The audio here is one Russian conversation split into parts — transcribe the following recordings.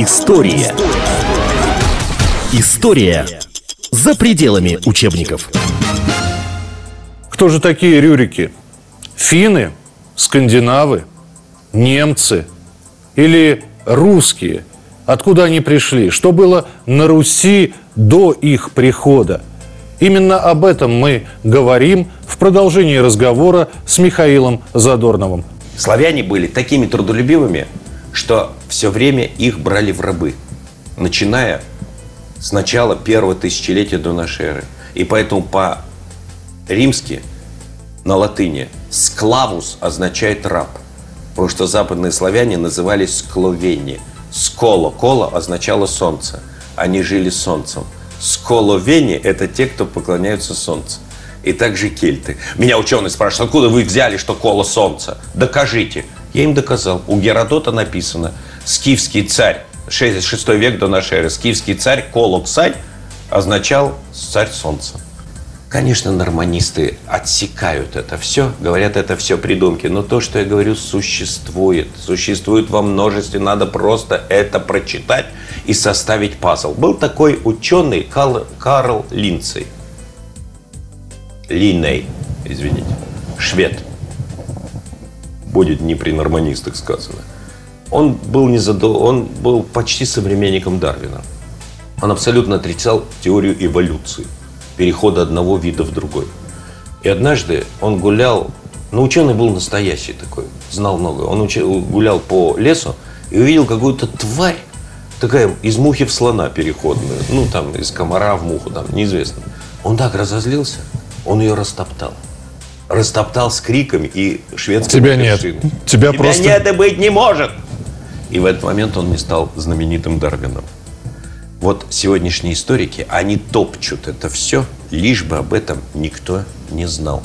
История. История за пределами учебников. Кто же такие рюрики? Финны? Скандинавы? Немцы? Или русские? Откуда они пришли? Что было на Руси до их прихода? Именно об этом мы говорим в продолжении разговора с Михаилом Задорновым. Славяне были такими трудолюбивыми, что все время их брали в рабы, начиная с начала первого тысячелетия до нашей эры. И поэтому по-римски на латыни «склавус» означает «раб», потому что западные славяне назывались «скловени». «Сколо» – «коло» означало «солнце». Они жили солнцем. «Сколовени» – это те, кто поклоняются солнцу. И также кельты. Меня ученые спрашивают, откуда вы взяли, что коло солнца? Докажите. Я им доказал. У Геродота написано, скифский царь, 6 век до нашей эры, скифский царь Колоксай означал царь солнца. Конечно, норманисты отсекают это все, говорят, это все придумки. Но то, что я говорю, существует. Существует во множестве. Надо просто это прочитать и составить пазл. Был такой ученый Карл, Карл Линцей. Линей, извините. Швед. Будет не при норманистах сказано. Он был, не задо... он был почти современником Дарвина. Он абсолютно отрицал теорию эволюции, перехода одного вида в другой. И однажды он гулял, ну ученый был настоящий такой, знал много. Он уч... гулял по лесу и увидел какую-то тварь, такая из мухи в слона переходную, ну там из комара в муху, там неизвестно. Он так разозлился, он ее растоптал. Растоптал с криками и шведским Тебя нет. Тебя, Тебя просто- нет и быть не может. И в этот момент он не стал знаменитым Дарвином. Вот сегодняшние историки, они топчут это все, лишь бы об этом никто не знал.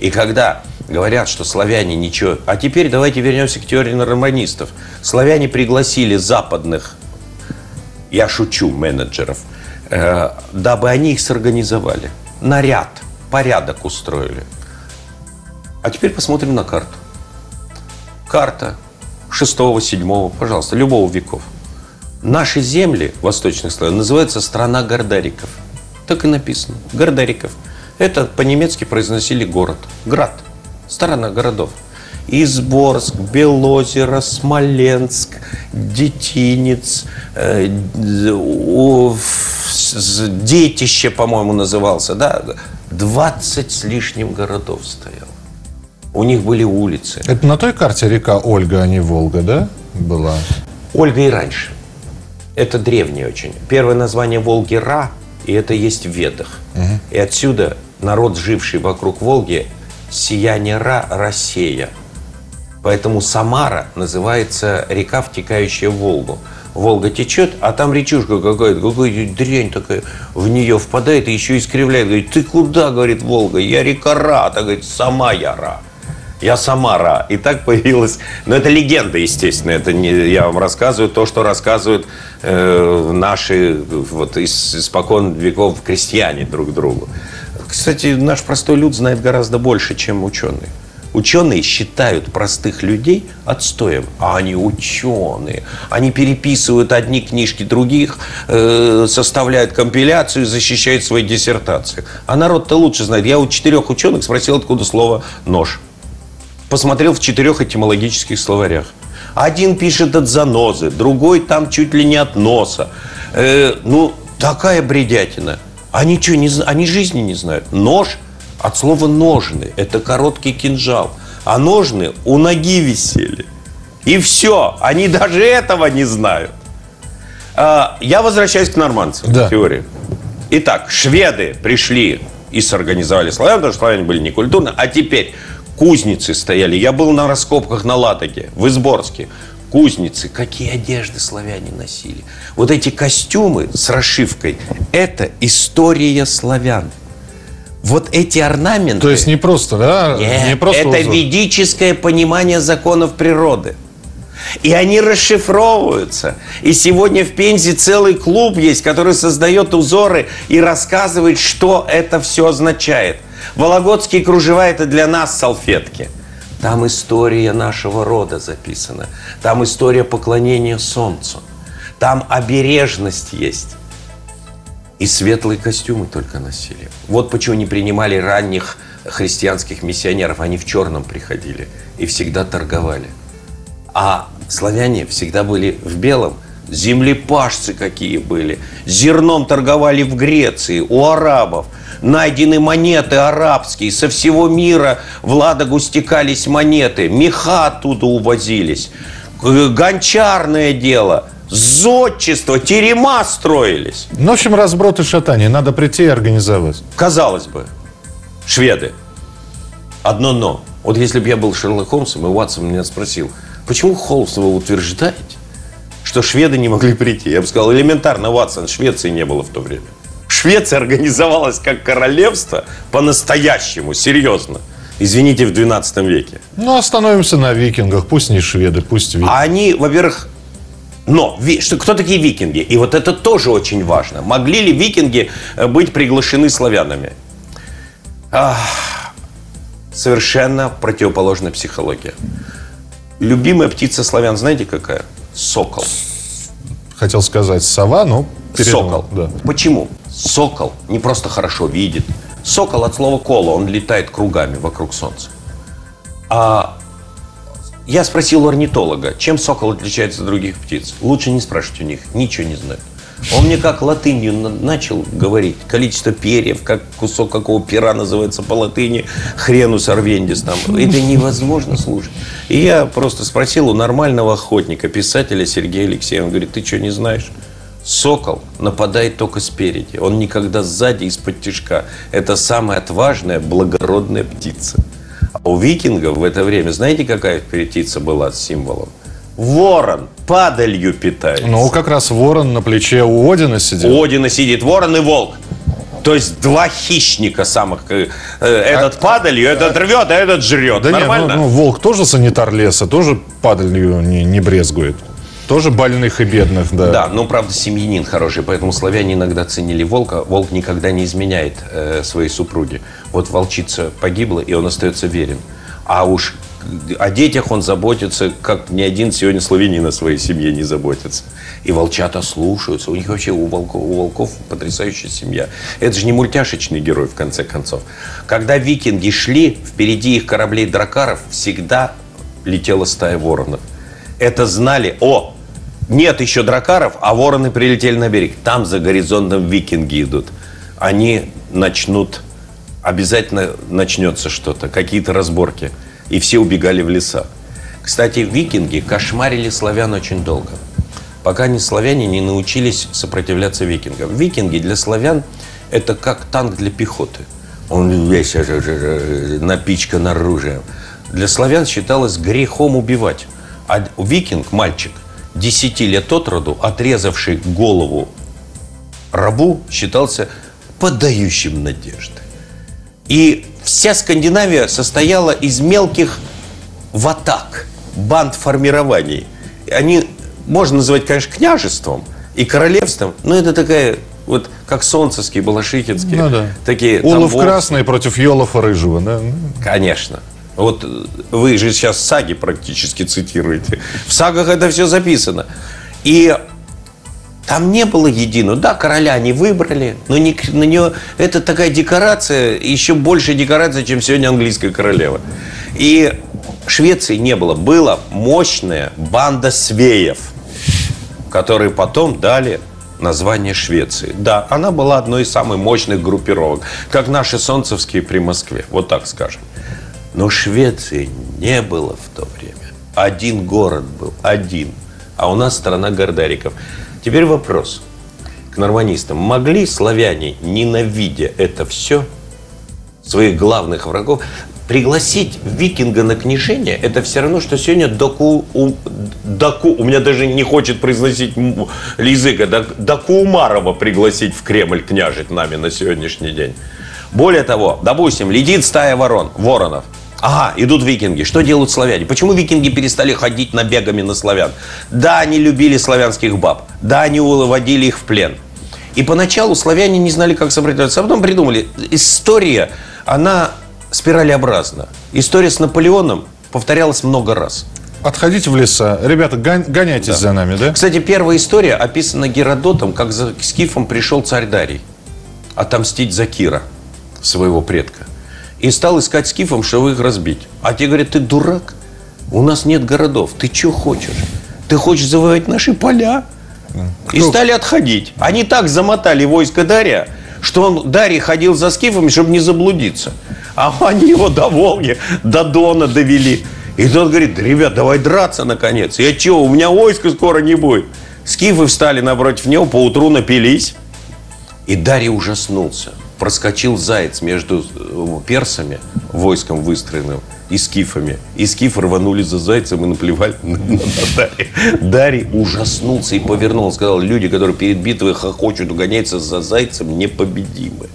И когда говорят, что славяне ничего... А теперь давайте вернемся к теории норманистов. Славяне пригласили западных, я шучу, менеджеров, э, дабы они их сорганизовали. Наряд, порядок устроили. А теперь посмотрим на карту. Карта 6-7, пожалуйста, любого веков. Наши земли, восточных славян, называются страна Гордариков. Так и написано. Гордариков. Это по-немецки произносили город. Град. Страна городов. Изборск, Белозеро, Смоленск, Детинец, э, Детище, по-моему, назывался, да? 20 с лишним городов стояло. У них были улицы. Это на той карте река Ольга, а не Волга, да, была? Ольга и раньше. Это древнее очень. Первое название Волги – Ра, и это есть в Ведах. И отсюда народ, живший вокруг Волги, сияние Ра – Рассея. Поэтому Самара называется река, втекающая в Волгу. Волга течет, а там речушка какая-то, какая-то дрянь такая в нее впадает и еще искривляет. Говорит, ты куда, говорит Волга? Я река Ра. Та говорит, сама я Ра. Я сама Ра. И так появилась... Но это легенда, естественно. Это не я вам рассказываю то, что рассказывают э, наши вот из, испокон веков крестьяне друг другу. Кстати, наш простой люд знает гораздо больше, чем ученые. Ученые считают простых людей отстоем, а они ученые. Они переписывают одни книжки других, э, составляют компиляцию, защищают свои диссертации. А народ-то лучше знает. Я у четырех ученых спросил, откуда слово «нож». Посмотрел в четырех этимологических словарях. Один пишет от занозы, другой там чуть ли не от носа. Э, ну, такая бредятина. Они что, не, они жизни не знают. Нож от слова ножны. Это короткий кинжал. А ножны у ноги висели. И все. Они даже этого не знают. А, я возвращаюсь к нормандцам. Да. теории. Итак, шведы пришли и сорганизовали славян, потому что славяне были некультурны. А теперь кузницы стояли. Я был на раскопках на Ладоге, в Изборске. Кузницы, какие одежды славяне носили. Вот эти костюмы с расшивкой – это история славян. Вот эти орнаменты... То есть не просто, да? Нет, не просто это узор. ведическое понимание законов природы. И они расшифровываются. И сегодня в Пензе целый клуб есть, который создает узоры и рассказывает, что это все означает. Вологодские кружева – это для нас салфетки. Там история нашего рода записана. Там история поклонения солнцу. Там обережность есть. И светлые костюмы только носили. Вот почему не принимали ранних христианских миссионеров. Они в черном приходили и всегда торговали. А славяне всегда были в белом. Землепашцы какие были. Зерном торговали в Греции, у арабов. Найдены монеты арабские. Со всего мира в Ладогу стекались монеты. Меха оттуда увозились. Гончарное дело. Зодчество, терема строились. Ну, в общем, разброд и шатание. Надо прийти и организовать. Казалось бы, шведы. Одно но. Вот если бы я был Шерлок Холмсом, и Ватсон меня спросил, почему Холмс вы утверждаете, что шведы не могли прийти? Я бы сказал, элементарно, Ватсон, Швеции не было в то время. Швеция организовалась как королевство по-настоящему, серьезно. Извините, в 12 веке. Ну, остановимся на викингах. Пусть не шведы, пусть викинги. А они, во-первых, но что, кто такие викинги? И вот это тоже очень важно. Могли ли викинги э, быть приглашены славянами? Ах, совершенно противоположная психология. Любимая птица славян, знаете какая? Сокол. Хотел сказать сова, но передумал. Сокол. Да. Почему? Сокол не просто хорошо видит. Сокол от слова кола, он летает кругами вокруг Солнца. А я спросил у орнитолога, чем сокол отличается от других птиц. Лучше не спрашивать у них, ничего не знают. Он мне как латынью на- начал говорить. Количество перьев, как кусок какого пера называется по латыни, хренус арвендис там. Это невозможно слушать. И я просто спросил у нормального охотника, писателя Сергея Алексеева. Он говорит, ты что, не знаешь? Сокол нападает только спереди. Он никогда сзади, из-под тяжка. Это самая отважная, благородная птица. А у викингов в это время, знаете, какая птица была с символом? Ворон, падалью питается. Ну, как раз ворон на плече у Одина сидел. У Одина сидит ворон и волк. То есть два хищника самых. э, э, Этот падалью, этот рвет, а этот жрет. Да нет, ну, Нормально? ну, волк тоже санитар леса, тоже падалью не, не брезгует. Тоже больных и бедных, да. Да, ну правда семьянин хороший, поэтому славяне иногда ценили волка. Волк никогда не изменяет э, своей супруге. Вот волчица погибла, и он остается верен. А уж о детях он заботится, как ни один сегодня славянин о своей семье не заботится. И волчата слушаются. У них вообще у волков, у волков потрясающая семья. Это же не мультяшечный герой, в конце концов. Когда викинги шли, впереди их кораблей дракаров всегда летела стая воронов. Это знали. О, нет еще дракаров, а вороны прилетели на берег. Там за горизонтом викинги идут. Они начнут, обязательно начнется что-то, какие-то разборки. И все убегали в леса. Кстати, викинги кошмарили славян очень долго. Пока они, славяне, не научились сопротивляться викингам. Викинги для славян – это как танк для пехоты. Он весь напичкан оружием. Для славян считалось грехом убивать. А викинг, мальчик, 10 лет от роду, отрезавший голову рабу, считался подающим надежды. И вся Скандинавия состояла из мелких ватак, банд формирований. Они можно называть, конечно, княжеством и королевством, но это такая вот как солнцевские, балашихинские. Ну да. Такие Улов Тамбов- красный против Йолофа рыжего, да? Конечно. Вот вы же сейчас саги практически цитируете. В сагах это все записано. И там не было единого. Да, короля они выбрали, но не, на нее это такая декорация, еще больше декорация, чем сегодня английская королева. И Швеции не было. Была мощная банда свеев, которые потом дали название Швеции. Да, она была одной из самых мощных группировок, как наши солнцевские при Москве, вот так скажем. Но Швеции не было в то время. Один город был, один. А у нас страна гордариков. Теперь вопрос к норманистам. Могли славяне, ненавидя это все, своих главных врагов, пригласить викинга на княжение, это все равно, что сегодня доку, у, доку, у меня даже не хочет произносить языка, док- доку Умарова пригласить в Кремль княжить нами на сегодняшний день. Более того, допустим, летит стая ворон, воронов. Ага, идут викинги. Что делают славяне? Почему викинги перестали ходить набегами на славян? Да, они любили славянских баб. Да, они уводили их в плен. И поначалу славяне не знали, как сопротивляться. А потом придумали. История, она спиралеобразна. История с Наполеоном повторялась много раз. отходите в леса. Ребята, гон- гоняйтесь за нами, да? Кстати, первая история описана Геродотом, как за скифом пришел царь Дарий отомстить за Кира, своего предка. И стал искать скифом, чтобы их разбить. А те говорят, ты дурак, у нас нет городов, ты что хочешь? Ты хочешь завоевать наши поля? И стали отходить. Они так замотали войско Дария, что он, Дарий ходил за скифами, чтобы не заблудиться. А они его до Волги, до Дона довели. И тот говорит, «Да, ребят, давай драться наконец. Я чего, у меня войска скоро не будет. Скифы встали напротив него, поутру напились. И Дарий ужаснулся. Проскочил заяц между э, персами, войском выстроенным, и скифами. И скифы рванули за зайцем и наплевали на, на Дария. Дарий ужаснулся и повернул. Сказал, люди, которые перед битвой хохочут, угоняются за зайцем, непобедимы.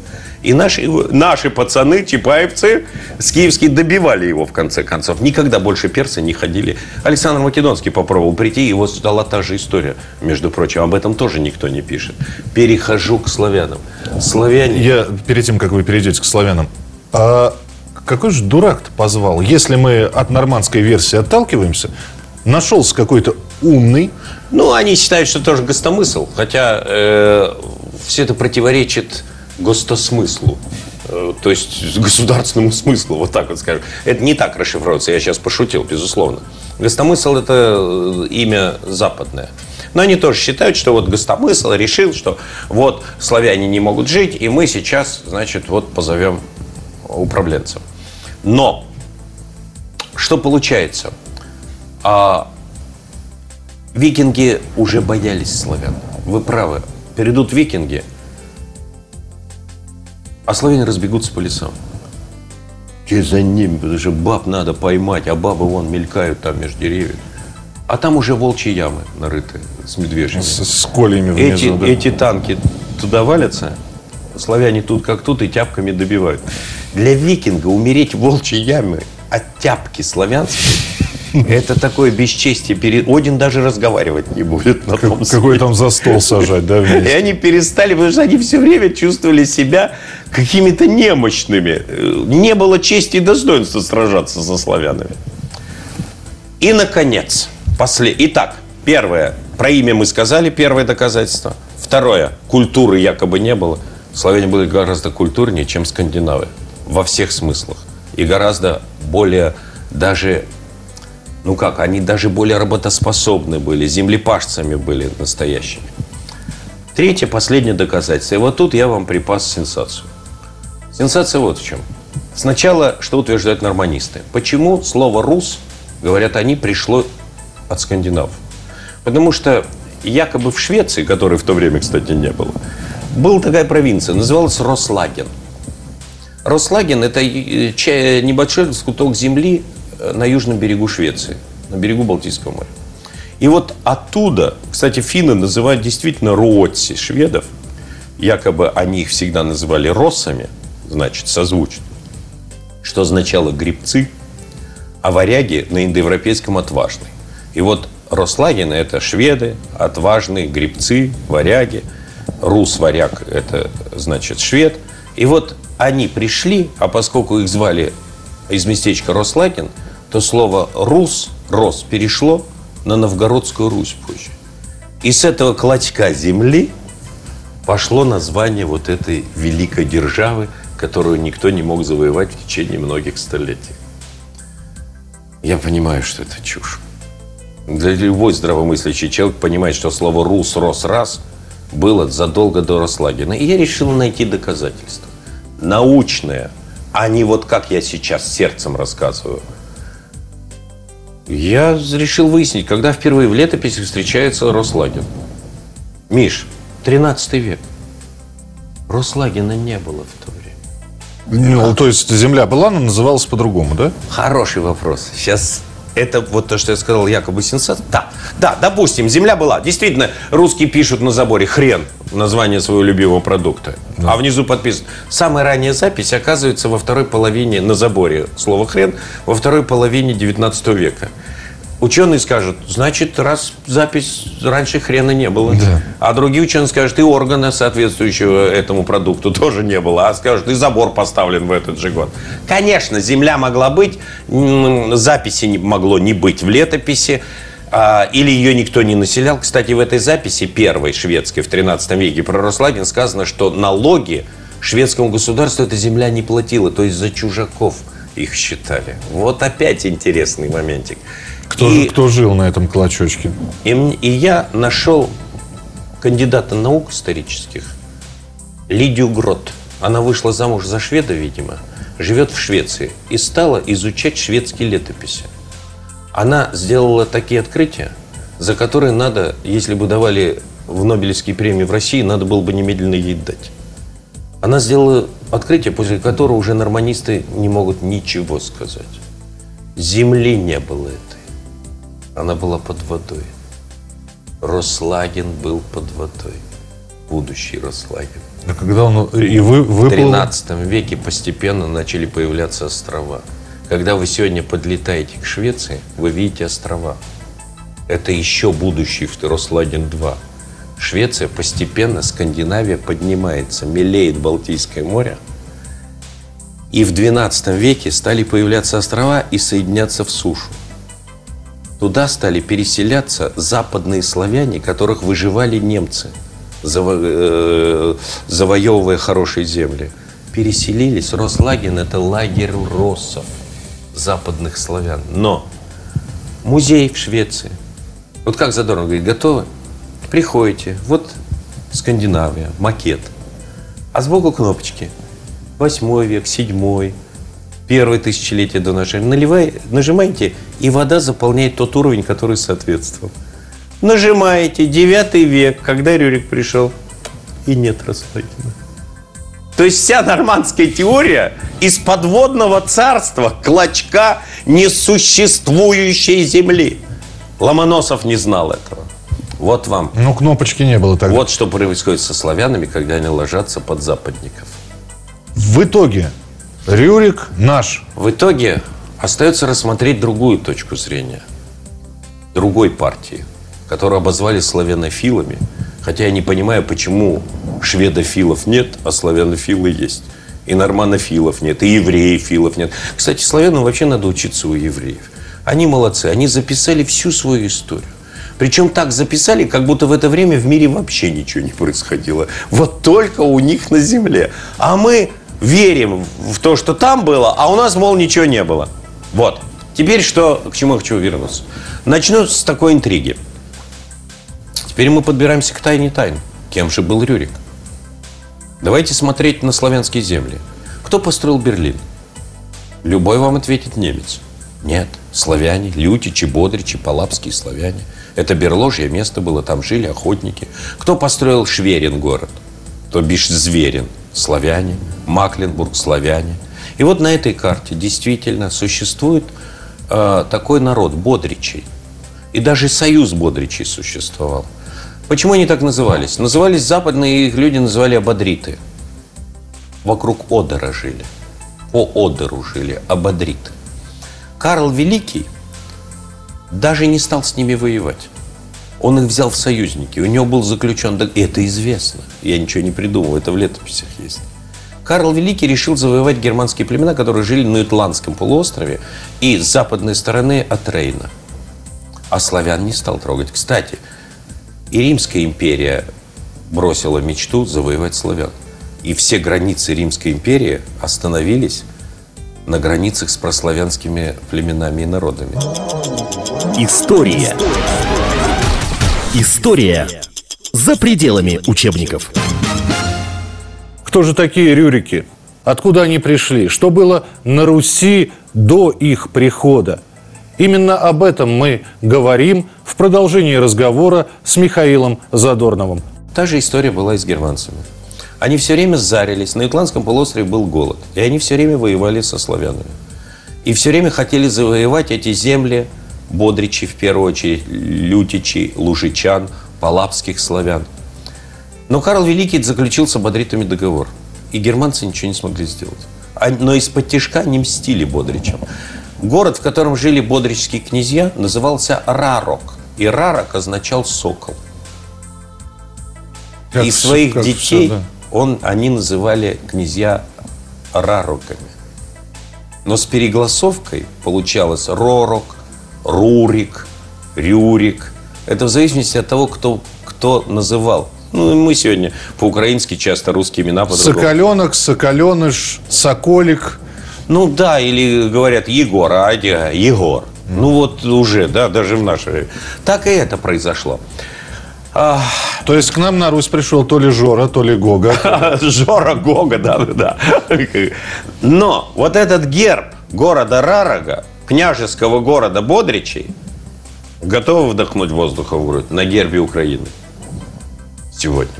И наши, наши пацаны, чапаевцы, скиевские, добивали его в конце концов. Никогда больше персы не ходили. Александр Македонский попробовал прийти, его ждала та же история. Между прочим, об этом тоже никто не пишет. Перехожу к славянам. Славяне... Я перед тем, как вы перейдете к славянам, а какой же дурак-то позвал? Если мы от нормандской версии отталкиваемся, нашелся какой-то умный, Ну, они считают, что тоже гостомысл, хотя э, все это противоречит гостосмыслу. Э, То есть государственному смыслу, вот так вот скажем. Это не так расшифровывается, я сейчас пошутил, безусловно. Гостомысл – это э, имя западное. Но они тоже считают, что вот гостомысл решил, что вот славяне не могут жить, и мы сейчас, значит, вот позовем управленцев. Но что получается? А, Викинги уже боялись славян. Вы правы. Перейдут викинги, а славяне разбегутся по лесам. И за ними, потому что баб надо поймать, а бабы вон мелькают там между деревьев. А там уже волчьи ямы нарыты с медвежьими. с, с кольями Эти, внизу. да. эти танки туда валятся, славяне тут как тут и тяпками добивают. Для викинга умереть в волчьей яме от тяпки славянской это такое бесчестие. Перед... Один даже разговаривать не будет на том Как- Какой там за стол сажать, да, и вместе? они перестали, потому что они все время чувствовали себя какими-то немощными. Э, Не было чести и достоинства сражаться со славянами. И, наконец, после... Итак, первое. Про имя мы сказали, первое доказательство. Второе. Культуры якобы не было. Славяне были гораздо культурнее, чем скандинавы. Во всех смыслах. И гораздо более даже ну как, они даже более работоспособны были, землепашцами были настоящими. Третье, последнее доказательство. И вот тут я вам припас сенсацию. Сенсация вот в чем. Сначала, что утверждают норманисты. Почему слово «рус», говорят они, пришло от скандинавов? Потому что якобы в Швеции, которой в то время, кстати, не было, была такая провинция, называлась Рослаген. Рослаген – это э, небольшой лоскуток земли на южном берегу Швеции, на берегу Балтийского моря. И вот оттуда, кстати, финны называют действительно руотси шведов, якобы они их всегда называли росами, значит, созвучно, что означало грибцы, а варяги на индоевропейском отважный. И вот Рослагины – это шведы, отважные грибцы, варяги. Рус, варяг – это, значит, швед. И вот они пришли, а поскольку их звали из местечка Рослагин, то слово «рус», «рос» перешло на Новгородскую Русь позже. И с этого клочка земли пошло название вот этой великой державы, которую никто не мог завоевать в течение многих столетий. Я понимаю, что это чушь. Для любой здравомыслящий человек понимает, что слово «рус», «рос», «раз» было задолго до Рослагина. И я решил найти доказательства. Научное, а не вот как я сейчас сердцем рассказываю. Я решил выяснить, когда впервые в летописи встречается Рослагин. Миш, 13 век. Рослагина не было в то время. Ну, то есть земля была, но называлась по-другому, да? Хороший вопрос. Сейчас это вот то, что я сказал, якобы сенсация. Да, да, допустим, земля была. Действительно, русские пишут на заборе хрен, название своего любимого продукта. А внизу подписано. Самая ранняя запись оказывается во второй половине, на заборе слово хрен, во второй половине 19 века. Ученые скажут, значит, раз запись раньше хрена не было. Да. А другие ученые скажут, и органа соответствующего этому продукту тоже не было. А скажут, и забор поставлен в этот же год. Конечно, земля могла быть, записи могло не быть в летописи. а, Или ее никто не населял. Кстати, в этой записи, первой шведской в 13 веке про Рослагин сказано, что налоги шведскому государству эта земля не платила, то есть за чужаков их считали. Вот опять интересный моментик. Кто, И- кто жил на этом клочочке? и, и я нашел кандидата наук исторических, Лидию Грот. Она вышла замуж за шведа, видимо, живет в Швеции и стала изучать шведские летописи. Она сделала такие открытия, за которые надо, если бы давали в Нобелевские премии в России, надо было бы немедленно ей дать. Она сделала открытие, после которого уже норманисты не могут ничего сказать. Земли не было этой. Она была под водой. Рослагин был под водой. Будущий Рослагин. А когда он и вы, В выплыл... 13 веке постепенно начали появляться острова. Когда вы сегодня подлетаете к Швеции, вы видите острова. Это еще будущий Рослагин-2. Швеция постепенно, Скандинавия поднимается, мелеет Балтийское море. И в 12 веке стали появляться острова и соединяться в сушу. Туда стали переселяться западные славяне, которых выживали немцы, заво- э, завоевывая хорошие земли. Переселились. Рослагин – это лагерь россов, западных славян. Но музей в Швеции. Вот как Задорнов говорит, готовы? Приходите. Вот Скандинавия, макет. А сбоку кнопочки. Восьмой век, седьмой, первое тысячелетие до нашей эры. Наливай, нажимаете, и вода заполняет тот уровень, который соответствовал. Нажимаете, девятый век, когда Рюрик пришел, и нет Рослагина. То есть вся нормандская теория из подводного царства, клочка несуществующей земли. Ломоносов не знал этого. Вот вам. Ну, кнопочки не было тогда. Вот что происходит со славянами, когда они ложатся под западников. В итоге Рюрик наш. В итоге остается рассмотреть другую точку зрения. Другой партии, которую обозвали славянофилами. Хотя я не понимаю, почему шведофилов нет, а славянофилы есть. И норманофилов нет, и евреев-филов нет. Кстати, славянам вообще надо учиться у евреев. Они молодцы, они записали всю свою историю. Причем так записали, как будто в это время в мире вообще ничего не происходило. Вот только у них на земле. А мы верим в то, что там было, а у нас, мол, ничего не было. Вот. Теперь что, к чему я хочу вернуться? Начну с такой интриги. Теперь мы подбираемся к тайне тайн. Кем же был Рюрик? Давайте смотреть на славянские земли. Кто построил Берлин? Любой вам ответит немец. Нет, славяне, лютичи, бодричи, палапские славяне. Это берложье место было, там жили охотники. Кто построил Шверин город? То бишь Зверин, славяне, Макленбург, славяне. И вот на этой карте действительно существует э, такой народ, бодричей. И даже союз бодричей существовал. Почему они так назывались? Назывались западные, их люди называли ободриты. Вокруг Одера жили. По Одеру жили, ободриты. Карл Великий даже не стал с ними воевать. Он их взял в союзники. У него был заключен... это известно. Я ничего не придумал, это в летописях есть. Карл Великий решил завоевать германские племена, которые жили на Ютландском полуострове и с западной стороны от Рейна. А славян не стал трогать. Кстати, и Римская империя бросила мечту завоевать славян. И все границы Римской империи остановились на границах с прославянскими племенами и народами. История. История за пределами учебников. Кто же такие Рюрики? Откуда они пришли? Что было на Руси до их прихода? Именно об этом мы говорим в продолжении разговора с Михаилом Задорновым. Та же история была и с германцами. Они все время зарились. На Ютландском полуострове был голод. И они все время воевали со славянами. И все время хотели завоевать эти земли бодричи, в первую очередь, лютичи, лужичан, палапских славян. Но Карл Великий заключил с бодритами договор. И германцы ничего не смогли сделать. А- Но из-под тяжка не мстили бодричам. Город, в котором жили бодрические князья, назывался Рарок. И Рарок означал сокол. Как и своих как детей всё, да. он, они называли князья Рароками. Но с перегласовкой получалось Ророк, Рурик, Рюрик. Это в зависимости от того, кто, кто называл. Ну, и мы сегодня по-украински часто русские имена по-другому. Соколенок, Соколеныш, Соколик. Ну да, или говорят Егор, а Адя Егор. Ну вот уже, да, даже в наше. Так и это произошло. А, То есть к нам на Русь пришел то ли Жора, то ли Гога. Жора Гога, да, да. Но вот этот герб города Рарага, княжеского города Бодричей, готовы вдохнуть воздуха в грудь на гербе Украины сегодня.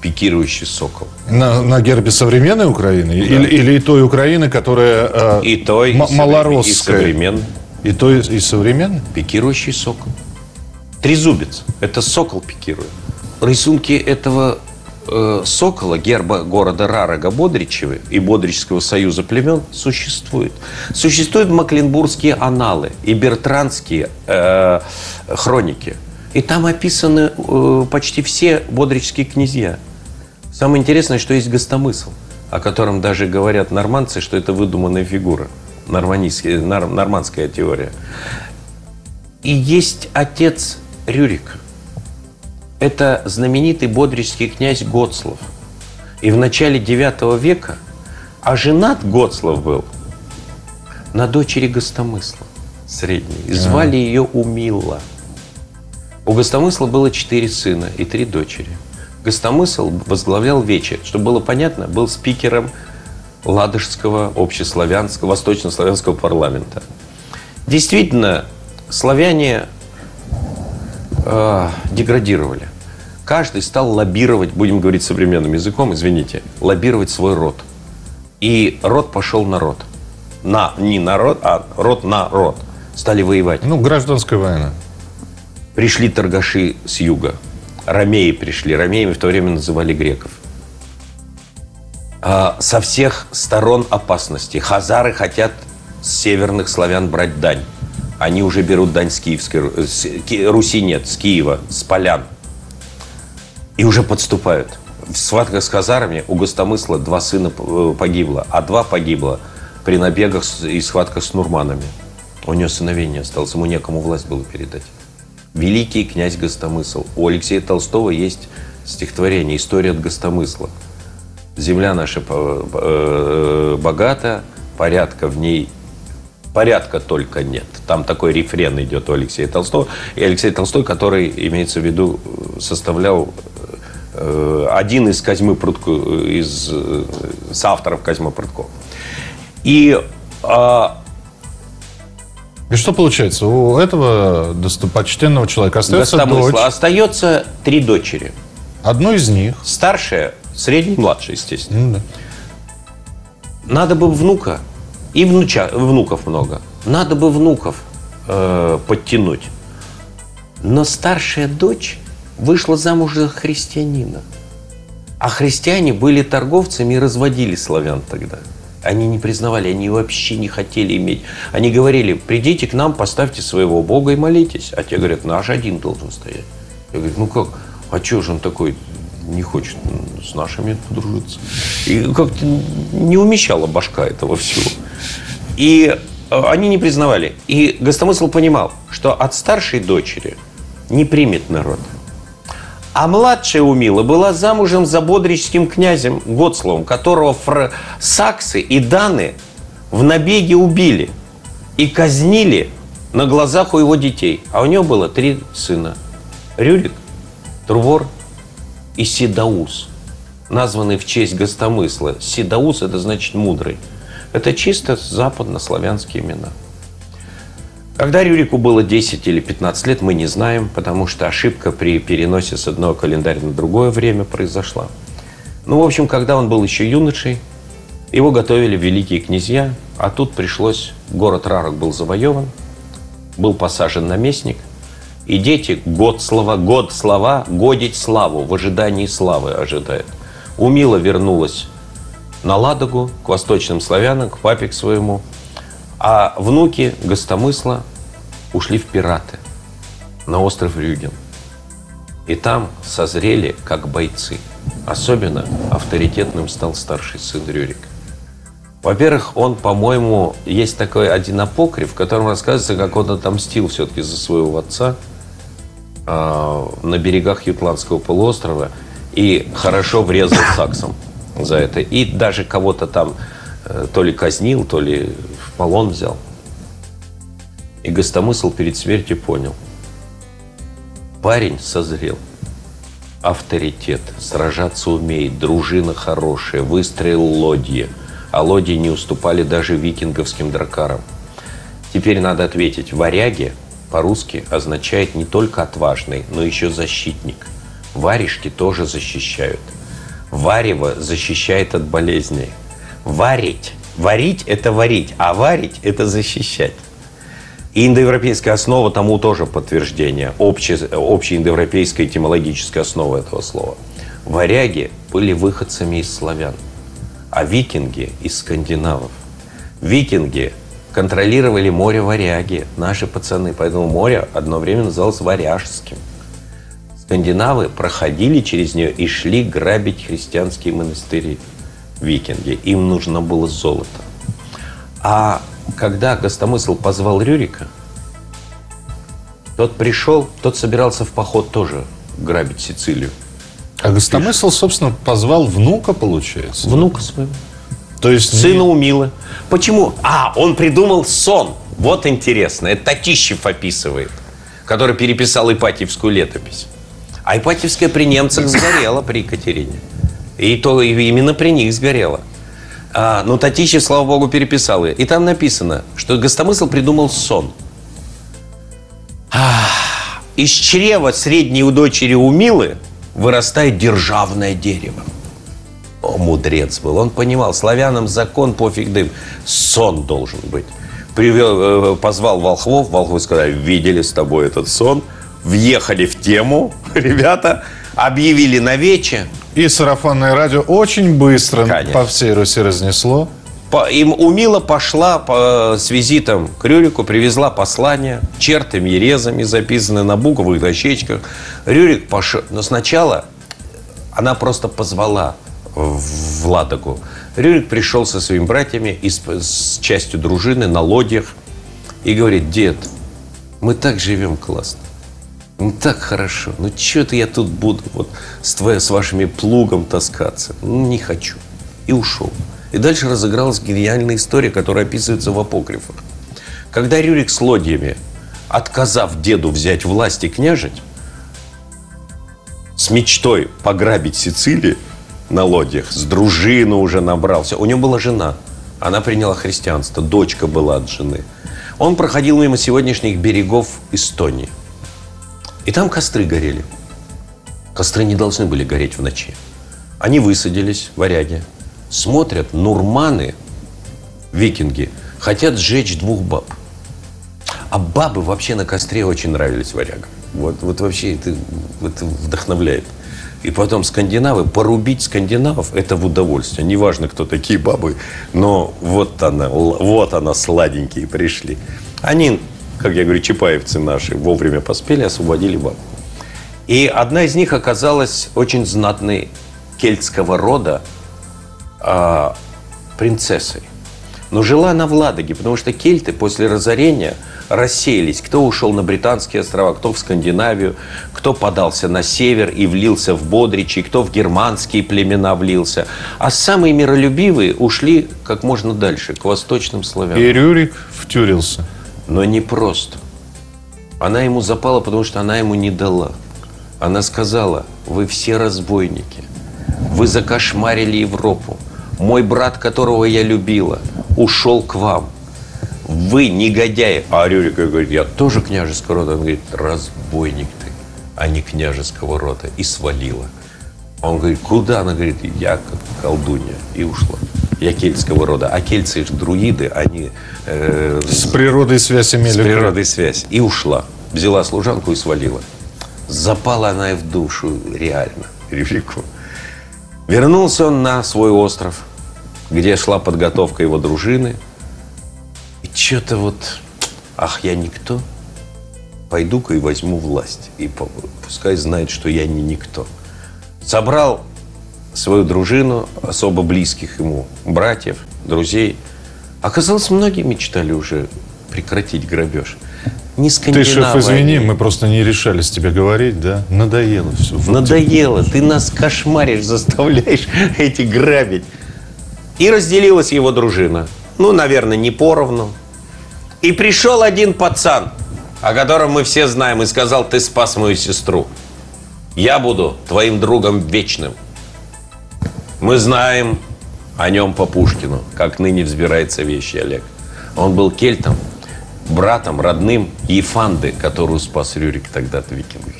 Пикирующий сокол. На, на гербе современной Украины? Или, или и той Украины, которая э, И той, и м- и малоросская? современной. И той, и современной? Пикирующий сокол. Трезубец. Это сокол пикирует. Рисунки этого э, сокола, герба города Рарага Бодричевы и Бодричского союза племен существует. Существуют Макленбургские аналы и бертранские э, хроники. И там описаны э, почти все бодричские князья. Самое интересное, что есть гостомысл, о котором даже говорят нормандцы, что это выдуманная фигура. Нормандская теория. И есть отец Рюрика. Это знаменитый бодричский князь Гоцлав. И в начале IX века, а женат Гоцлав был на дочери Гостомысла средней. И звали ее Умилла. У Гостомысла было четыре сына и три дочери. Гостомысл возглавлял Вече. Чтобы было понятно, был спикером Ладожского общеславянского, восточнославянского парламента. Действительно, славяне э, деградировали. Каждый стал лоббировать, будем говорить современным языком, извините, лоббировать свой род. И род пошел на род. На, не народ, а род на род. Стали воевать. Ну, гражданская война. Пришли торгаши с юга. Ромеи пришли. Ромеями в то время называли греков. А, со всех сторон опасности. Хазары хотят с северных славян брать дань. Они уже берут дань с Киевской э, с Ки- Руси нет, с Киева, с полян. И уже подступают. В схватках с хазарами у Гостомысла два сына э, погибло, а два погибло при набегах и схватках с нурманами. У него сыновей не осталось, ему некому власть было передать. Великий князь Гостомысл. У Алексея Толстого есть стихотворение «История от Гостомысла». Земля наша э, богата, порядка в ней порядка только нет. Там такой рефрен идет у Алексея Толстого. И Алексей Толстой, который, имеется в виду, э, составлял э, один из Козьмы Прудко, э, из соавторов Козьмы Прудко. И а, И что получается? У этого достопочтенного человека остается дочь. остается три дочери. Одну из них. Старшая, средняя, младшая, естественно. Ну, да. Надо бы внука, и внуча, внуков много. Надо бы внуков э, подтянуть. Но старшая дочь вышла замуж за христианина. А христиане были торговцами и разводили славян тогда. Они не признавали, они вообще не хотели иметь. Они говорили, придите к нам, поставьте своего Бога и молитесь. А те говорят, наш один должен стоять. Я говорю, ну как, а чего же он такой не хочет с нашими подружиться? И как-то не умещала башка этого всего. И э, они не признавали. И Гостомысл понимал, что от старшей дочери не примет народ. А младшая Умила была замужем за бодричским князем Гоцловым, которого фр- саксы и даны в набеге убили и казнили на глазах у его детей. А у него было три сына. Рюрик, Трувор и Седаус, названный в честь гостомысла. Седаус – это значит мудрый. Это чисто западнославянские имена. Когда Рюрику было 10 или 15 лет, мы не знаем, потому что ошибка при переносе с одного календаря на другое время произошла. Ну, в общем, когда он был еще юношей, его готовили великие князья, а тут пришлось, город Рарок был завоеван, был посажен наместник, и дети год слова, год слова, годить славу, в ожидании славы ожидают. Умила вернулась на Ладогу, к восточным славянам, к папе к своему. А внуки Гостомысла ушли в пираты на остров Рюген. И там созрели как бойцы. Особенно авторитетным стал старший сын Рюрик. Во-первых, он, по-моему, есть такой один апокриф, в котором рассказывается, как он отомстил все-таки за своего отца э, на берегах Ютландского полуострова и хорошо врезал саксом за это. И даже кого-то там э, то ли казнил, то ли в полон взял. И гостомысл перед смертью понял. Парень созрел. Авторитет. Сражаться умеет. Дружина хорошая. Выстроил лодье. А лодьи не уступали даже викинговским дракарам. Теперь надо ответить. Варяги по-русски означает не только отважный, но еще защитник. Варежки тоже защищают. Варево защищает от болезней. Варить. Варить – это варить, а варить – это защищать. И индоевропейская основа тому тоже подтверждение. Общая, общая индоевропейская этимологическая основа этого слова. Варяги были выходцами из славян, а викинги – из скандинавов. Викинги контролировали море варяги, наши пацаны, поэтому море одно время называлось варяжским. Скандинавы проходили через нее и шли грабить христианские монастыри. Викинги. Им нужно было золото. А когда Гостомысл позвал Рюрика, тот пришел, тот собирался в поход тоже грабить Сицилию. А Гостомысл, собственно, позвал внука, получается? Внука своего. То есть Сына у Милы. Почему? А, он придумал сон. Вот интересно. Это Татищев описывает, который переписал Ипатьевскую летопись. А Ипатьевская при немцах сгорела при Екатерине. И то именно при них сгорела. А, но Татищев, слава богу, переписал ее. И там написано, что Гостомысл придумал сон. А, из чрева средней у дочери у Милы вырастает державное дерево. Мудрец был. Он понимал, славянам закон пофиг дым. Сон должен быть. Привел, э, позвал волхвов, волхвы сказали, видели с тобой этот сон, въехали в тему, ребята, объявили на вече, И сарафанное радио очень быстро Конечно. по всей Руси разнесло. По- Им Умила пошла по- с визитом к Рюрику, привезла послание, чертами и резами записаны на буквах, дощечках. Рюрик пошел, но сначала она просто позвала в Ладогу. Рюрик пришел со своими братьями и с, с частью дружины на лодьях и говорит, дед, мы так живем классно. Ну, так хорошо. Ну, что-то я тут буду вот с, твоей, с вашими плугом таскаться. Ну, не хочу. И ушел. И дальше разыгралась гениальная история, которая описывается в апокрифах. Когда Рюрик с лодьями, отказав деду взять власть и княжить, с мечтой пограбить Сицилию на лодьях, с дружину уже набрался. У него была жена. Она приняла христианство. Дочка была от жены. Он проходил мимо сегодняшних берегов Эстонии. И там костры горели. Костры не должны были гореть в ночи. Они высадились, варяги. Смотрят, нурманы, викинги, хотят сжечь двух баб. А бабы вообще на костре очень нравились варягам. Вот, вот вообще это, это вдохновляет. И потом скандинавы, порубить скандинавов – это в удовольствие. Неважно, кто такие бабы, но вот она, вот она, сладенькие пришли. Они, как я говорю, чапаевцы наши, вовремя поспели, освободили баб. И одна из них оказалась очень знатной кельтского рода а, принцессой. Но жила она в Ладоге, потому что кельты после разорения рассеялись. Кто ушел на Британские острова, кто в Скандинавию, кто подался на север и влился в Бодричи, кто в германские племена влился. А самые миролюбивые ушли как можно дальше, к восточным славянам. И Рюрик втюрился. Но не просто. Она ему запала, потому что она ему не дала. Она сказала, вы все разбойники. Вы закошмарили Европу. Мой брат, которого я любила, ушел к вам. Вы негодяи. А Рюрик говорит, я тоже княжеского рода. Он говорит, разбойник ты, а не княжеского рода. И свалила. Он говорит, куда? Она говорит, я колдунья. И ушла. Я кельтского рода. А кельцы же друиды, они э, С природой связь имели. с природой связь. И ушла. Взяла служанку и свалила. Запала она и в душу реально Рюрику. Вернулся он на свой остров, где шла подготовка его дружины. Что-то вот, ах, я никто, пойду-ка и возьму власть. И пускай знает, что я не никто. Собрал свою дружину, особо близких ему братьев, друзей. Оказалось, многие мечтали уже прекратить грабеж. Не Ты, шеф, извини, мы просто не решались тебе говорить, да? Надоело все. Надоело, ты нас кошмаришь, заставляешь эти грабить. И разделилась его дружина. Ну, наверное, не поровну. И пришел один пацан, о котором мы все знаем, и сказал, ты спас мою сестру. Я буду твоим другом вечным. Мы знаем о нем по Пушкину, как ныне взбирается вещи Олег. Он был кельтом, братом, родным Ефанды, которую спас Рюрик тогда-то викингер.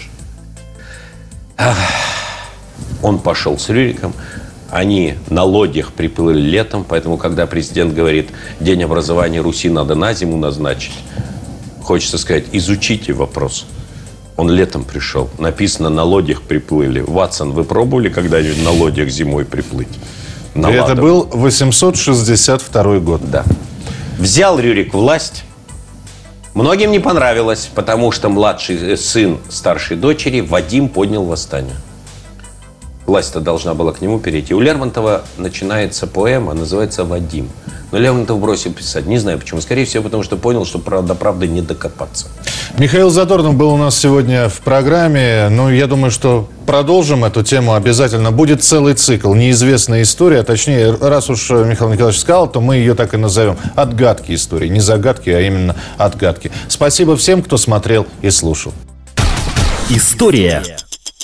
Он пошел с Рюриком. Они на лодьях приплыли летом, поэтому, когда президент говорит, день образования Руси надо на зиму назначить, хочется сказать, изучите вопрос. Он летом пришел. Написано, на лодьях приплыли. Ватсон, вы пробовали когда-нибудь на лодьях зимой приплыть? На это был 862 год. Да. Взял Рюрик власть. Многим не понравилось, потому что младший э, сын старшей дочери Вадим поднял восстание. Власть-то должна была к нему перейти. У Лермонтова начинается поэма, называется «Вадим». Но Лермонтов бросил писать. Не знаю почему. Скорее всего, потому что понял, что правда правды не докопаться. Михаил Задорнов был у нас сегодня в программе. Ну, я думаю, что продолжим эту тему обязательно. Будет целый цикл «Неизвестная история». Точнее, раз уж Михаил Николаевич сказал, то мы ее так и назовем. «Отгадки истории». Не загадки, а именно отгадки. Спасибо всем, кто смотрел и слушал. История